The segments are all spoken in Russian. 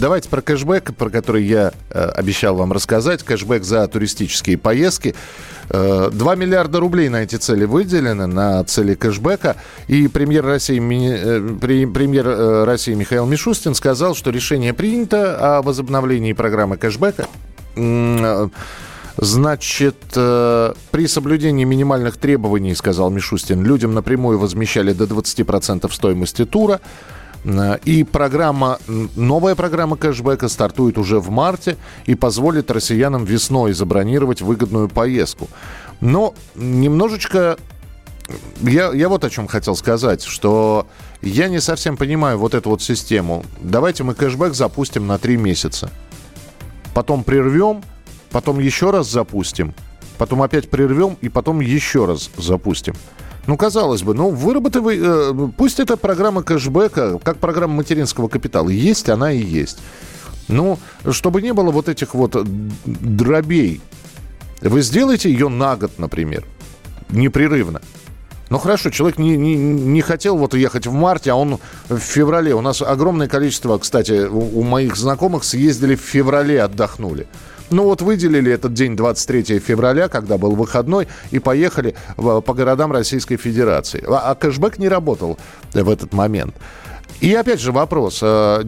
Давайте про кэшбэк, про который я э, обещал вам рассказать. Кэшбэк за туристические поездки. Э, 2 миллиарда рублей на эти цели выделены, на цели кэшбэка. И премьер России, ми- э, пре- премьер э, России Михаил Мишустин сказал, что решение принято о возобновлении программы кэшбэка. Э, Значит, э, при соблюдении минимальных требований, сказал Мишустин, людям напрямую возмещали до 20% стоимости тура. Э, И программа, новая программа кэшбэка стартует уже в марте и позволит россиянам весной забронировать выгодную поездку. Но немножечко я, я вот о чем хотел сказать, что я не совсем понимаю вот эту вот систему. Давайте мы кэшбэк запустим на три месяца. Потом прервем, потом еще раз запустим, потом опять прервем и потом еще раз запустим. Ну, казалось бы, ну, выработай, э, пусть эта программа кэшбэка, как программа материнского капитала, есть она и есть. Ну, чтобы не было вот этих вот дробей, вы сделаете ее на год, например, непрерывно. Ну хорошо, человек не, не, не хотел вот ехать в марте, а он в феврале. У нас огромное количество, кстати, у, у моих знакомых съездили в феврале, отдохнули. Ну вот выделили этот день 23 февраля, когда был выходной, и поехали по городам Российской Федерации. А, а кэшбэк не работал в этот момент. И опять же вопрос. э,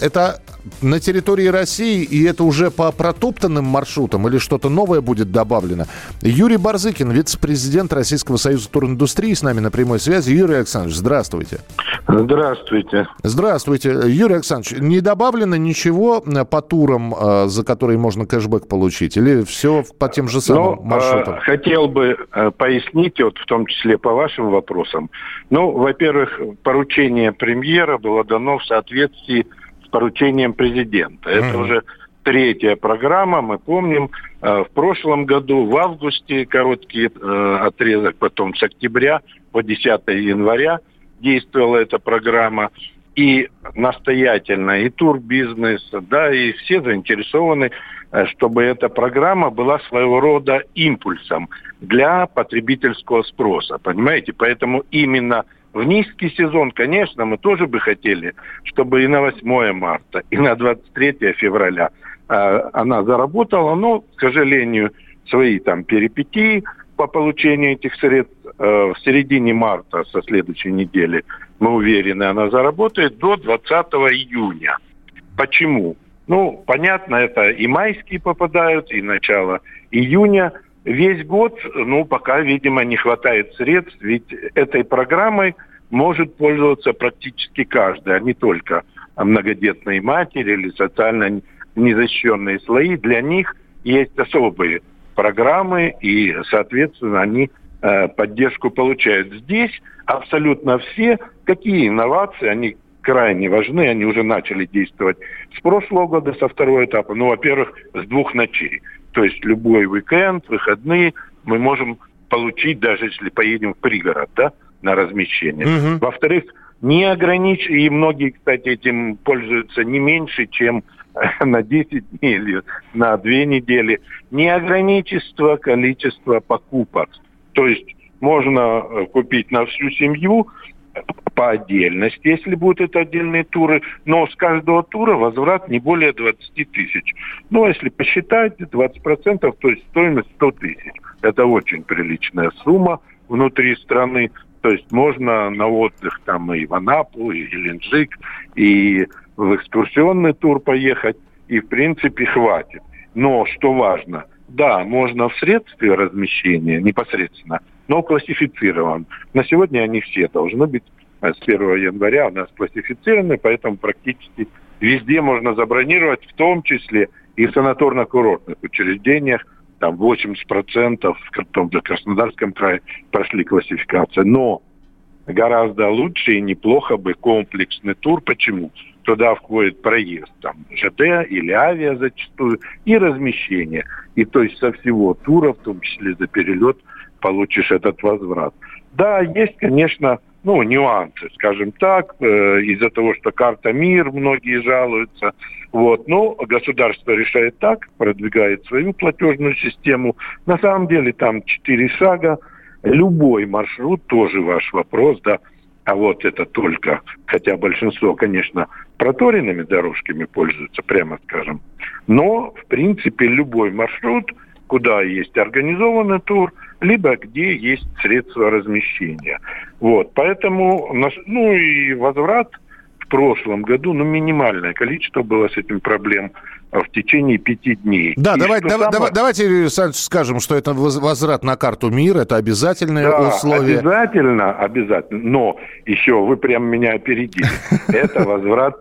Это на территории России, и это уже по протоптанным маршрутам, или что-то новое будет добавлено? Юрий Барзыкин, вице-президент Российского союза туриндустрии, с нами на прямой связи. Юрий Александрович, здравствуйте. Здравствуйте. Здравствуйте. Юрий Александрович, не добавлено ничего э, по турам, э, за которые можно кэшбэк получить? Или все по тем же самым Ну, маршрутам? хотел бы пояснить, вот в том числе по вашим вопросам. Ну, во-первых, поручение премьера было дано в соответствии с поручением президента. Это Мгм. уже третья программа, мы помним, э, в прошлом году, в августе короткий э, отрезок, потом с октября по 10 января действовала эта программа. И настоятельно, и турбизнес, да, и все заинтересованы, э, чтобы эта программа была своего рода импульсом для потребительского спроса, понимаете? Поэтому именно в низкий сезон, конечно, мы тоже бы хотели, чтобы и на 8 марта, и на 23 февраля э, она заработала, но, к сожалению, свои там перипетии по получению этих средств э, в середине марта со следующей недели, мы уверены, она заработает до 20 июня. Почему? Ну, понятно, это и майские попадают, и начало июня. Весь год, ну, пока, видимо, не хватает средств, ведь этой программой может пользоваться практически каждый, а не только многодетные матери или социально незащищенные слои. Для них есть особые программы, и, соответственно, они э, поддержку получают. Здесь абсолютно все, какие инновации, они крайне важны, они уже начали действовать с прошлого года, со второго этапа. Ну, во-первых, с двух ночей. То есть любой уикенд, выходные мы можем получить, даже если поедем в пригород, да, на размещение. Мгм. Во-вторых, не ограничь, и многие, кстати, этим пользуются не меньше, чем на 10 дней или на 2 недели, не ограничество количества покупок. То есть можно э, купить на всю семью э, по отдельности, если будут это отдельные туры, но с каждого тура возврат не более 20 тысяч. Ну, а если посчитать, 20%, то есть стоимость 100 тысяч. Это очень приличная сумма внутри страны. То есть можно на отдых там и в Анапу, и в Геленджик, и в экскурсионный тур поехать, и в принципе хватит. Но что важно, да, можно в средстве размещения непосредственно, но классифицирован. На сегодня они все должны быть с 1 января у нас классифицированы, поэтому практически везде можно забронировать, в том числе и в санаторно-курортных учреждениях, там 80% в том Краснодарском крае прошли классификацию. Но гораздо лучше и неплохо бы комплексный тур. Почему? Туда входит проезд, там, ЖД или авиа зачастую, и размещение. И то есть со всего тура, в том числе за перелет, получишь этот возврат. Да, есть, конечно, ну, нюансы, скажем так, э, из-за того, что карта МИР, многие жалуются. Вот. Но государство решает так, продвигает свою платежную систему. На самом деле там четыре шага. Любой маршрут, тоже ваш вопрос, да, а вот это только, хотя большинство, конечно, проторенными дорожками пользуются, прямо скажем. Но, в принципе, любой маршрут, куда есть организованный тур – либо где есть средства размещения. Вот, поэтому, ну и возврат в прошлом году, ну, минимальное количество было с этим проблем в течение пяти дней. Да, давай, давай, самое... давай, давайте, Александр, скажем, что это возврат на карту МИР, это обязательное да, условие. обязательно, обязательно. Но еще вы прям меня опередили. Это возврат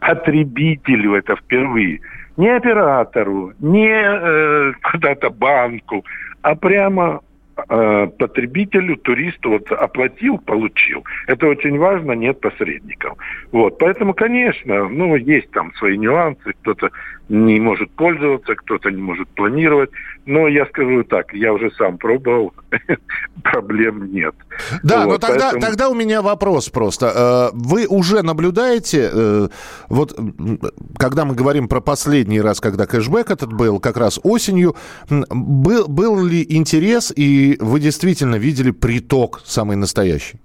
потребителю, это впервые. Не оператору, не э, куда-то банку, а прямо Э, потребителю, туристу вот оплатил, получил. Это очень важно, нет посредников. Вот, поэтому, конечно, ну, есть там свои нюансы, кто-то не может пользоваться, кто-то не может планировать. Но я скажу так, я уже сам пробовал, проблем нет. Да, вот, но тогда, поэтому... тогда у меня вопрос просто. Э, вы уже наблюдаете, э, вот когда мы говорим про последний раз, когда кэшбэк этот был, как раз осенью, был, был ли интерес, и вы действительно видели приток самый настоящий?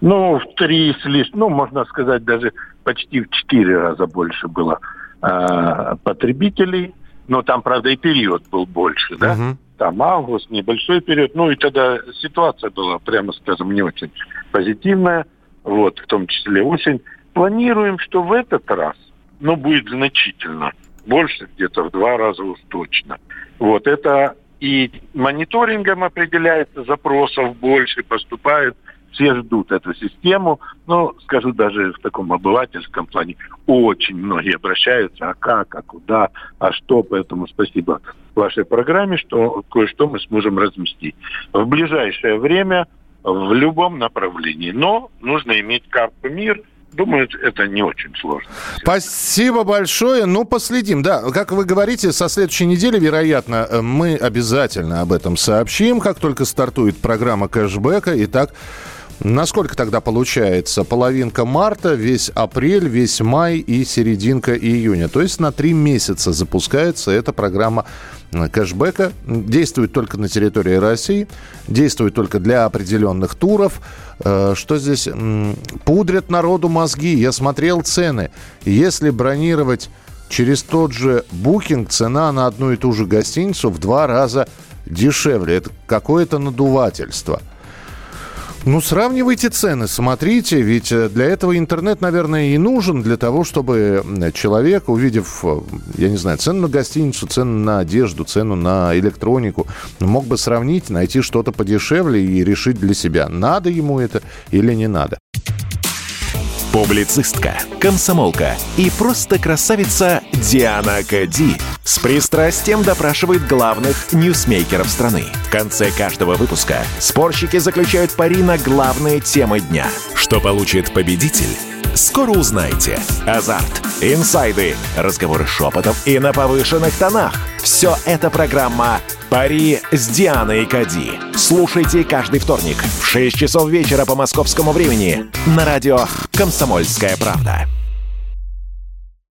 Ну, в три с лишним, ну, можно сказать, даже почти в четыре раза больше было э, потребителей, но там, правда, и период был больше, да? Угу. Там август, небольшой период. Ну и тогда ситуация была, прямо скажем, не очень позитивная, вот, в том числе осень. Планируем, что в этот раз, ну, будет значительно больше, где-то в два раза уж точно. Вот это и мониторингом определяется, запросов больше поступает – все ждут эту систему. Ну, скажу даже в таком обывательском плане, очень многие обращаются, а как, а куда, а что. Поэтому спасибо вашей программе, что кое-что мы сможем разместить. В ближайшее время в любом направлении. Но нужно иметь карту МИР, Думаю, это не очень сложно. Спасибо большое. Ну, последим. Да, как вы говорите, со следующей недели, вероятно, мы обязательно об этом сообщим, как только стартует программа кэшбэка. Итак, Насколько тогда получается? Половинка марта, весь апрель, весь май и серединка июня. То есть на три месяца запускается эта программа э, кэшбэка. Действует только на территории России, действует только для определенных туров. Э, что здесь? Пудрят народу мозги. Я смотрел цены. Если бронировать через тот же Booking, цена на одну и ту же гостиницу в два раза дешевле. Это какое-то надувательство. Ну, сравнивайте цены, смотрите, ведь э, для этого интернет, наверное, и нужен, для того, чтобы человек, увидев, э, я не знаю, цену на гостиницу, цену на одежду, цену на электронику, мог бы сравнить, найти что-то подешевле и решить для себя, надо ему это или не надо. Публицистка, комсомолка и просто красавица Диана Кади с пристрастием допрашивает главных ньюсмейкеров страны. В конце каждого выпуска спорщики заключают пари на главные темы дня. Что получит победитель? Скоро узнаете. Азарт, инсайды, разговоры шепотов и на повышенных тонах. Все это программа «Пари с Дианой Кади». Слушайте каждый вторник в 6 часов вечера по московскому времени на радио «Комсомольская правда».